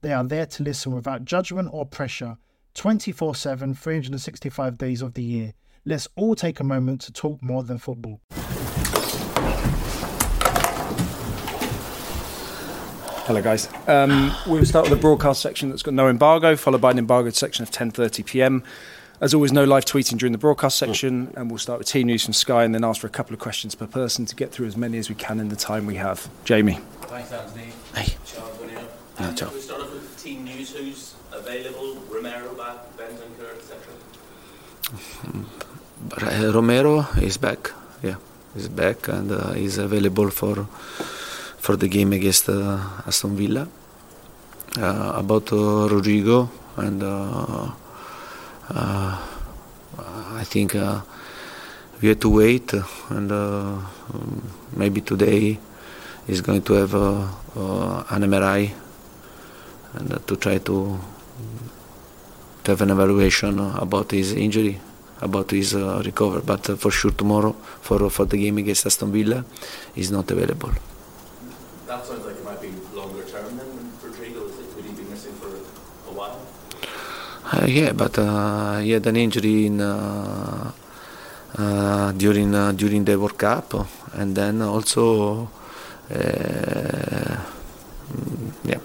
They are there to listen without judgment or pressure 24 7, 365 days of the year. Let's all take a moment to talk more than football. Hello, guys. Um, we'll start with the broadcast section that's got no embargo, followed by an embargoed section of 10:30 p.m. As always, no live tweeting during the broadcast section, and we'll start with team news from Sky, and then ask for a couple of questions per person to get through as many as we can in the time we have. Jamie. Thanks, Anthony. Hey. Charles No, And we start off with team news. Who's available? Romero back, Bentancur, etc. Uh, Romero is back. Yeah, he's back and uh, is available for for the game against uh, Aston Villa. Uh, about uh, Rodrigo and uh, uh, I think uh, we have to wait and uh, um, maybe today he's going to have uh, uh, an MRI and uh, to try to to have an evaluation about his injury, about his uh, recovery. But uh, for sure tomorrow, for for the game against Aston Villa, he's not available. That sounds like it might be longer term than Rodrigo. Could he be missing for a while? Uh, yeah, but uh, he had an injury in, uh, uh, during uh, during the World Cup, and then also, uh, mm, yeah,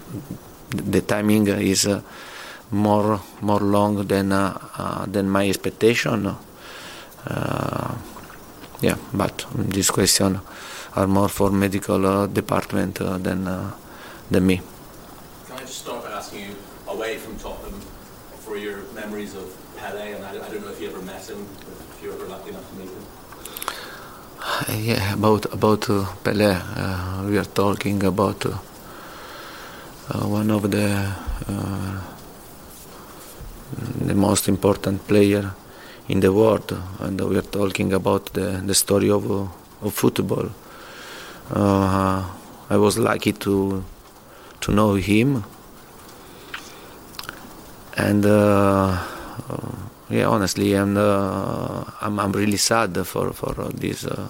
the timing is uh, more more long than uh, uh, than my expectation. Uh, yeah, but this question are more for medical uh, department uh, than uh, than me. Can I just start by asking you, away from Tottenham, for your memories of Pele? And I, I don't know if you ever met him, if you were ever lucky enough to meet him. Yeah, about about uh, Pelé, uh, we are talking about uh, one of the uh, the most important player in the world, and we are talking about the, the story of uh, of football. Uh, I was lucky to to know him, and uh, uh, yeah, honestly, I'm, uh, I'm I'm really sad for for this. Uh,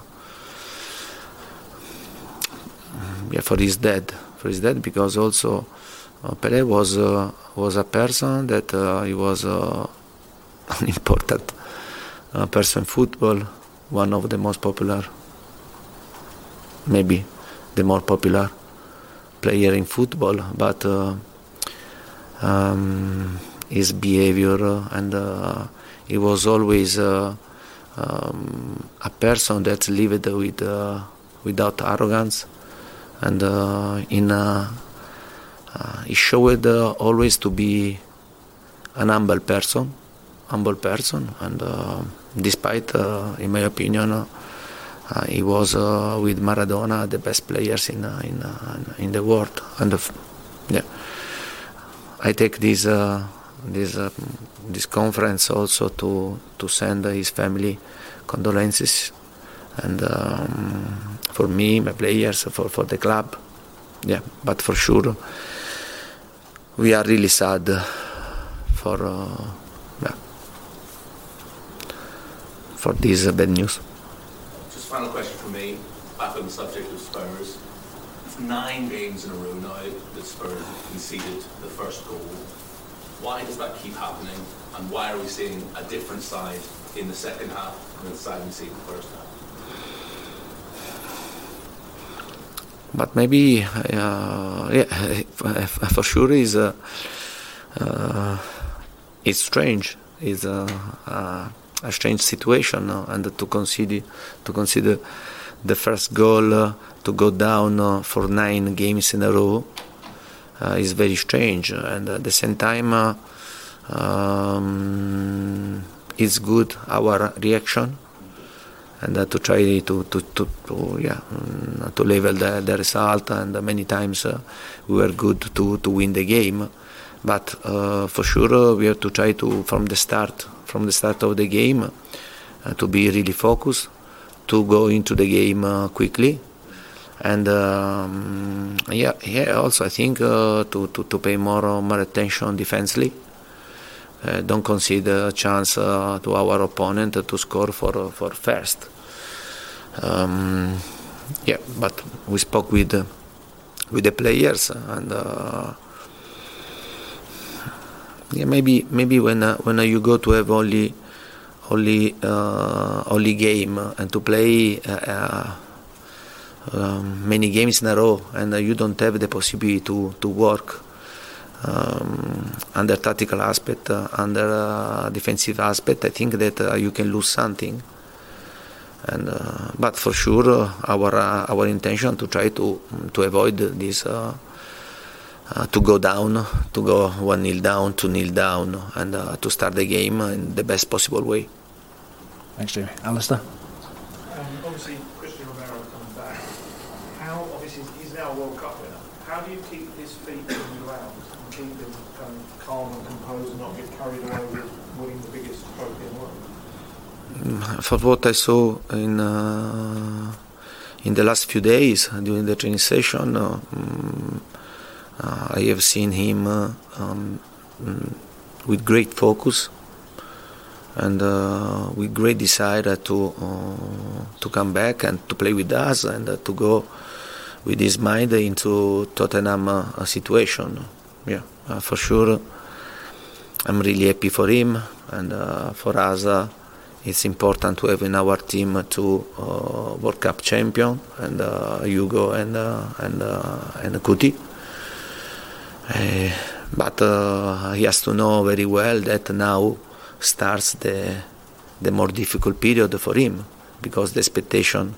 yeah, for his death, for his because also uh, Pelé was uh, was a person that uh, he was uh, an important uh, person in football, one of the most popular, maybe the more popular player in football, but um, his behavior and he was always um, a person that lived with without arrogance and uh, in uh, uh, he showed always to be an humble person humble person. And despite in my opinion uh, he was uh, with Maradona the best players in uh, in, in the world. And yeah. I take this this this conference also to to send his family condolences. And um, for me, my players, for for the club, yeah. But for sure, we are really sad for uh, yeah, for this bad news. Just final question for me, back on the subject of Spurs. It's nine games in a row now that Spurs have conceded the first goal. Why does that keep happening? and why are we seeing a different side in the second half than the side we see in the first half? But maybe, uh, yeah, for sure is uh, uh, it's strange. It's a, a strange situation, and to consider to consider the first goal to go down for nine games in a row is very strange, and at the same time, um, it's good our reaction and uh, to try to, to, to, to yeah um, to level the, the result and uh, many times uh, we were good to, to win the game. But for sure we have to try to from the start from the start of the game to be really focused to go into the game uh, quickly. And um, yeah yeah also I think uh, to, to, to pay more more attention defensively. Uh, don't consider a chance uh, to our opponent to score for for first um, yeah but we spoke with with the players and uh, yeah maybe maybe when uh, when you go to have only only uh, only game and to play uh, um, many games in a row and you don't have the possibility to, to work um, under tactical aspect, uh, under uh, defensive aspect, I think that uh, you can lose something. And but for sure, our our intention to try to to avoid this. Uh, to go down, to go one nil down, two nil down, and uh, to start the game in the best possible way. Thanks, Jamie. Alistair. Um, obviously, Cristian Romero coming back. How obviously he's now a World Cup winner. How do you keep his feet in the ground and keep him kind of calm and composed and not get carried away with winning the biggest trophy in the world? For what I saw in uh, in the last few days during the training session. Um, uh, I have seen him uh, um, mm, with great focus and uh, with great desire to to come back and to play with us and to go with his mind into Tottenham situation. Yeah, for sure. I'm really happy for him and for us it's important to have in our team two uh, World Cup champion and uh, Hugo and uh, and and Cuti. Uh, but uh, he has to know very well that now starts the the more difficult period for him because the expectation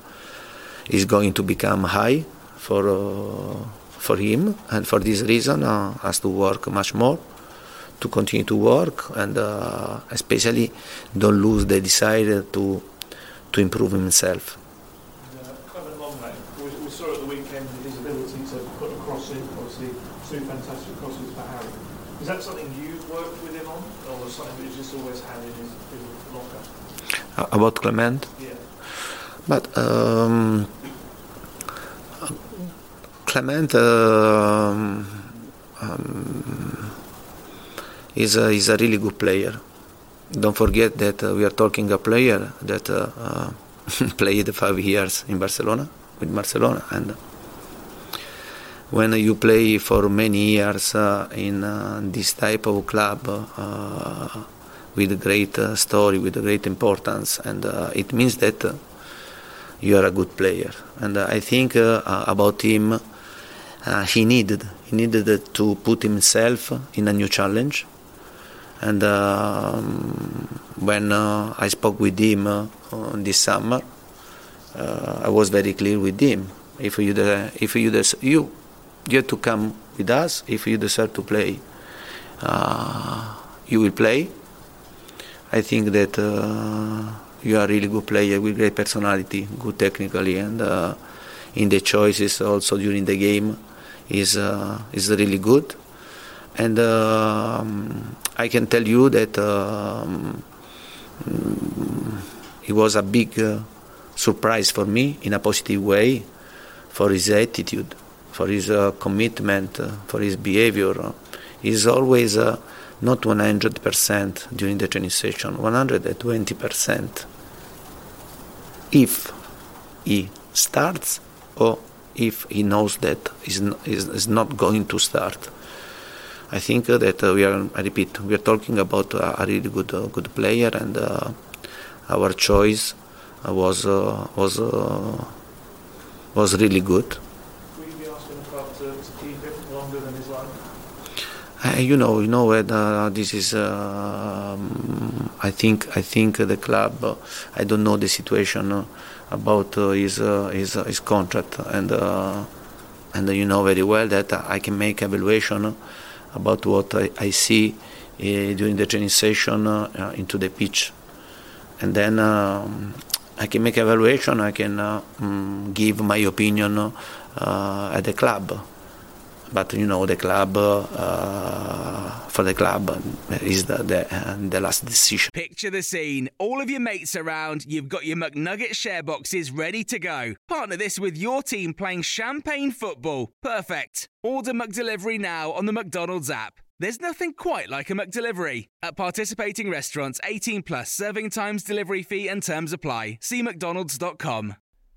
is going to become high for uh, for him and for this reason uh, has to work much more to continue to work and uh, especially don't lose the desire to improve himself. We saw at the weekend his ability to improve himself two fantastic crosses for Harry. Is that something you've worked with him on, or something that just always had in his, his locker? Uh, about Clement? Yeah. But um, Clement um, um, is, a, a really good player. Don't forget that uh, we are talking a player that uh, uh played five years in Barcelona with Barcelona and when you play for many years uh, in uh, this type of club uh, with a great uh, story, with a great importance, and uh, it means that uh, you are a good player. And I think about him, he needed he needed to put himself in a new challenge. And um, when I spoke with him this summer, I was very clear with him. If you if you you you have to come with us if you deserve to play. Uh, you will play. I think that uh, you are a really good player with great personality, good technically, and uh, in the choices also during the game is uh, is really good. And um, I can tell you that um, it was a big uh, surprise for me in a positive way for his attitude for his uh, commitment, uh, for his behavior. He's always uh, not 100% during the training session, 120%. If he starts or if he knows that he's, he's not going to start. I think that uh, we are. I repeat, we are talking about a really good uh, good player, and uh, our choice was was was really good. Uh, you know, you know, uh, this is. Uh, I think. I think the club. I don't know the situation about his his his contract, and and you know very well that I can make evaluation about what I, I see eh, during the training session eh, uh, into the pitch, and then um, I can make evaluation. I can um, give my opinion uh, at the club but you know the club uh, for the club is the the, uh, the, last decision. Picture the scene: all of your mates around, you've got your McNugget share boxes ready to go. Partner this with your team playing champagne football. Perfect. Order McDelivery now on the McDonald's app. There's nothing quite like a McDelivery. At participating restaurants, 18 plus serving times, delivery fee, and terms apply. See McDonald's.com.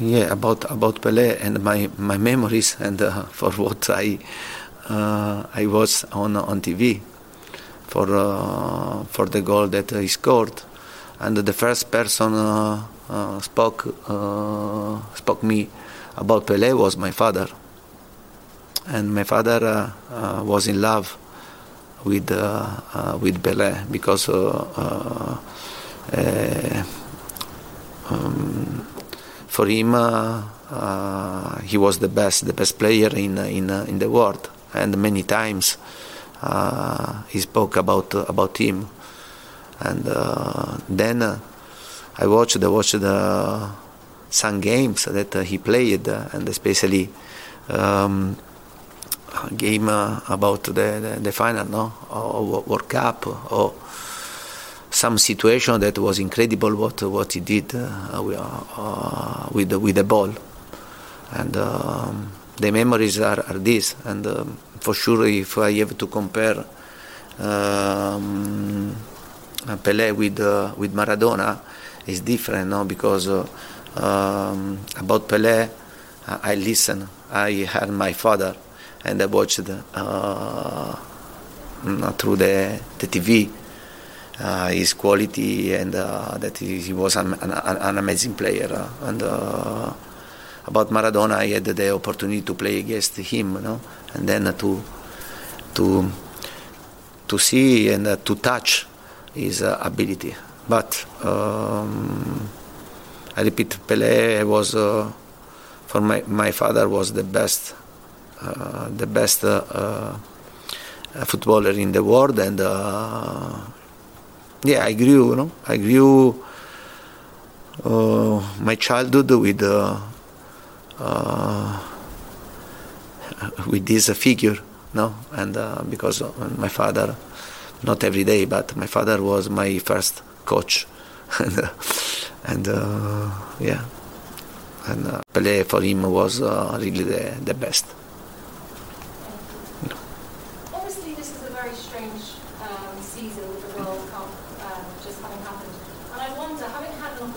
Yeah, about about Pelé and my, my memories and uh, for what I uh, I was on on TV for uh, for the goal that he scored, and the first person uh, uh, spoke uh, spoke me about Pelé was my father, and my father was in love with with Pelé because. Um, for him, uh, uh, he was the best, the best player in in in the world, and many times uh, he spoke about about him. And then I watched, I watched some games that he played, and especially. Um, game uh, about the, the, the, final no or World Cup or some situation that was incredible what what he did uh, uh, with the, with the ball, and um, the memories are, are this. And um, for sure, if I have to compare um, Pelé with uh, with Maradona, it's different, no? Because uh, um, about Pelé, I listen. I had my father, and I watched uh, through the the TV his quality and uh, that he, he was an, an, an, amazing player. Uh, and about Maradona, I had the opportunity to play against him, you know, and then to to to see and to touch his ability. But um, I repeat, Pelé was for my my father was the best uh, the best uh, uh, footballer in the world, and yeah, I grew, you know, I grew uh, my childhood with uh, uh, with this figure, no, and uh, because my father, not every day, but my father was my first coach, and uh, and uh, yeah, and Pelé for him was really the the best.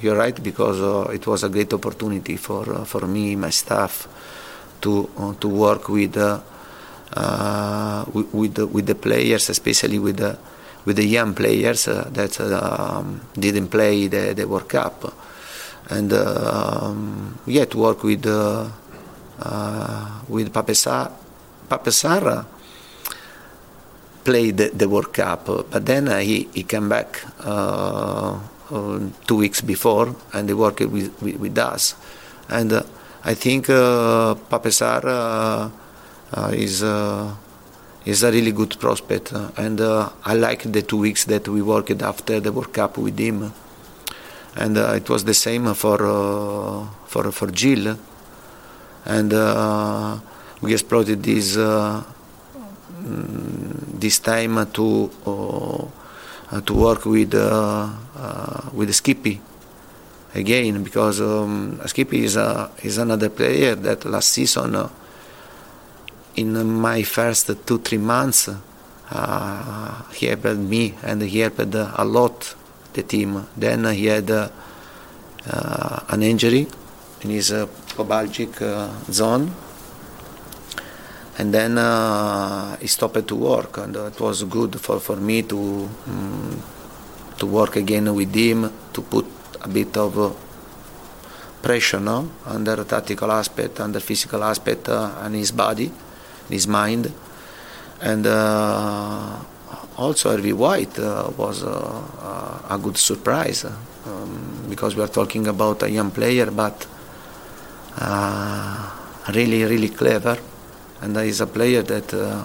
you're right because uh, it was a great opportunity for uh, for me, my staff, to uh, to work with uh, uh, with with the, with the players, especially with the with the young players uh, that um, didn't play the, the World Cup, and um, yeah, to work with uh, with Pape Sarr. Played the, the World Cup, but then he he came back two weeks before, and they worked with, with, with us. And uh, I think uh, Pape Sarr uh, uh, is uh, is a really good prospect, and I like the two weeks that we worked after the World Cup with him. And it was the same for for for Gil, and we exploited this mm, this time to uh, to work with uh, uh, with Skippy again because um, Skippy is a, is another player that last season uh, in my first two three months uh, he helped me and he helped a lot the team. Then he had uh, an injury in his pubalgic zone and then uh, he stopped to work and it was good for, for me to um, to work again with him to put a bit of uh, pressure no? under tactical aspect under physical aspect uh, on his body his mind and uh, also Harvey White uh, was uh, a good surprise um, because we are talking about a young player but really really clever and he's a player that uh,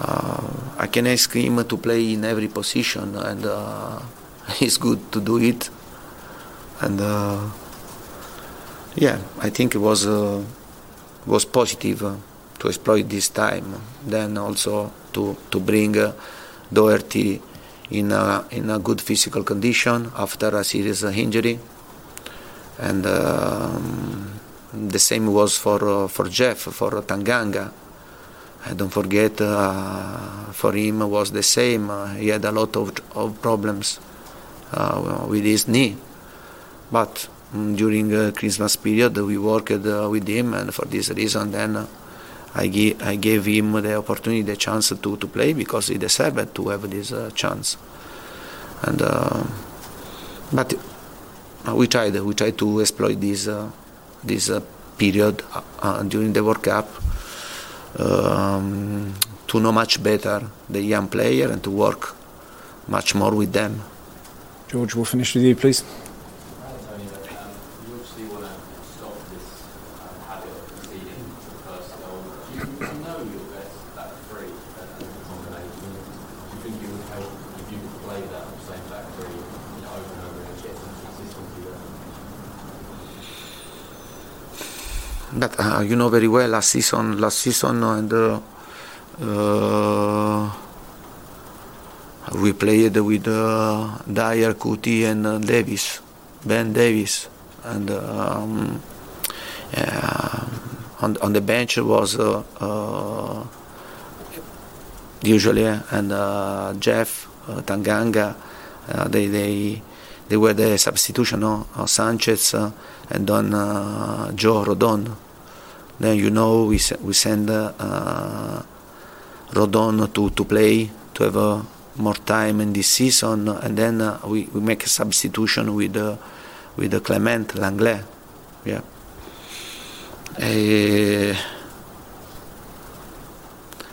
uh, I can ask him to play in every position, and uh, he's good to do it. And uh, yeah, I think it was uh, was positive uh, to exploit this time. Then also to to bring Doherty in a, in a good physical condition after a serious injury, and. Um, the same was for uh, for Jeff, for Tanganga. I don't forget, uh, for him was the same. Uh, he had a lot of, of problems uh, with his knee, but um, during the Christmas period we worked uh, with him, and for this reason, then I, gi- I gave him the opportunity, the chance to, to play because he deserved to have this chance. And but we tried, we tried to exploit this this uh, period uh, uh, during the World Cup um, to know much better the young player and to work much more with them. George, we'll finish with you, please. But uh, you know very well last season, last season, and uh, uh, we played with uh, Dier, Cuti, and uh, Davies, Ben Davies, and um, on on the bench was uh, uh, usually and Jeff Tanganga. they they they were the substitution, no? Sanchez and uh, Joe Rodon. Then you know we we send uh, Rodon to, to play to have uh, more time in this season, and then uh, we, we make a substitution with uh, with Clement Lenglet. Yeah. Uh,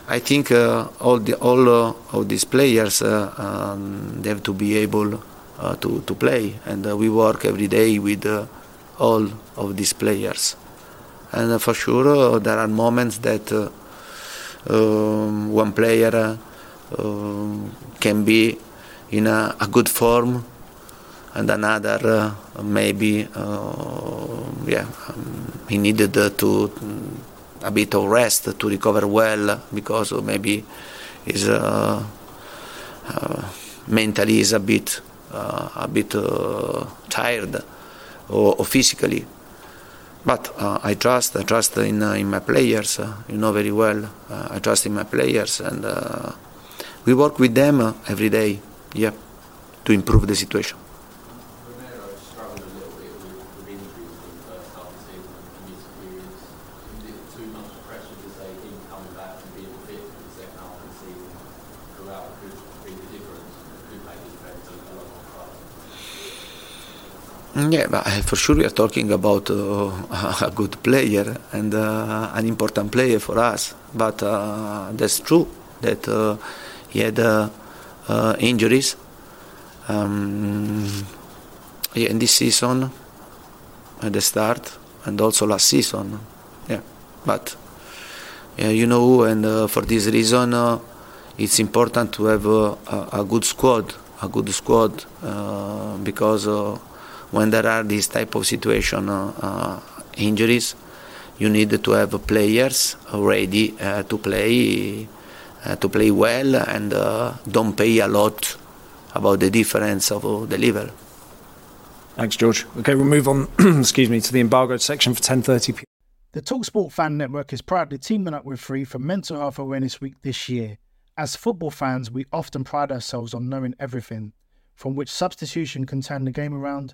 I think all the all of these players um, they have to be able to to play, and we work every day with all of these players. And uh, for sure, uh, there are moments that uh, um, one player can be in a, a, good form and another maybe yeah um, he needed to a bit of rest to recover well because maybe is uh, uh, mentally is a bit uh, a bit tired or, or physically. But uh, I trust, I trust in, uh, in my players. Uh, you know very well. Uh, I trust in my players, and uh, we work with them uh, every day. Yeah, to improve the situation. Yeah, uh, for sure we are talking about uh, a good player and uh, an important player for us. But uh, that's true that uh, he had uh, injuries. Um, yeah, in this season, at the start, and also last season. Yeah, but you know, and for this reason, it's important to have a, good squad, a good squad, because when there are these type of situation uh, uh, injuries, you need to have players ready uh, to play to play well and don't pay a lot about the difference of the level. Thanks, George. Okay, we'll move on. excuse me to the embargoed section for 10:30 p. The Talksport Fan Network is proudly teaming up with Free for Mental Health Awareness Week this year. As football fans, we often pride ourselves on knowing everything, from which substitution can turn the game around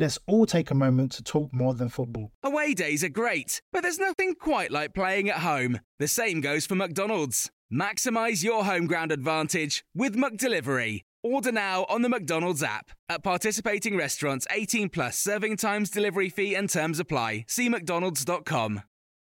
Let's all take a moment to talk more than football. Away days are great, but there's nothing quite like playing at home. The same goes for McDonald's. Maximize your home ground advantage with McDelivery. Order now on the McDonald's app. At participating restaurants, 18 plus serving times, delivery fee, and terms apply. See McDonald's.com.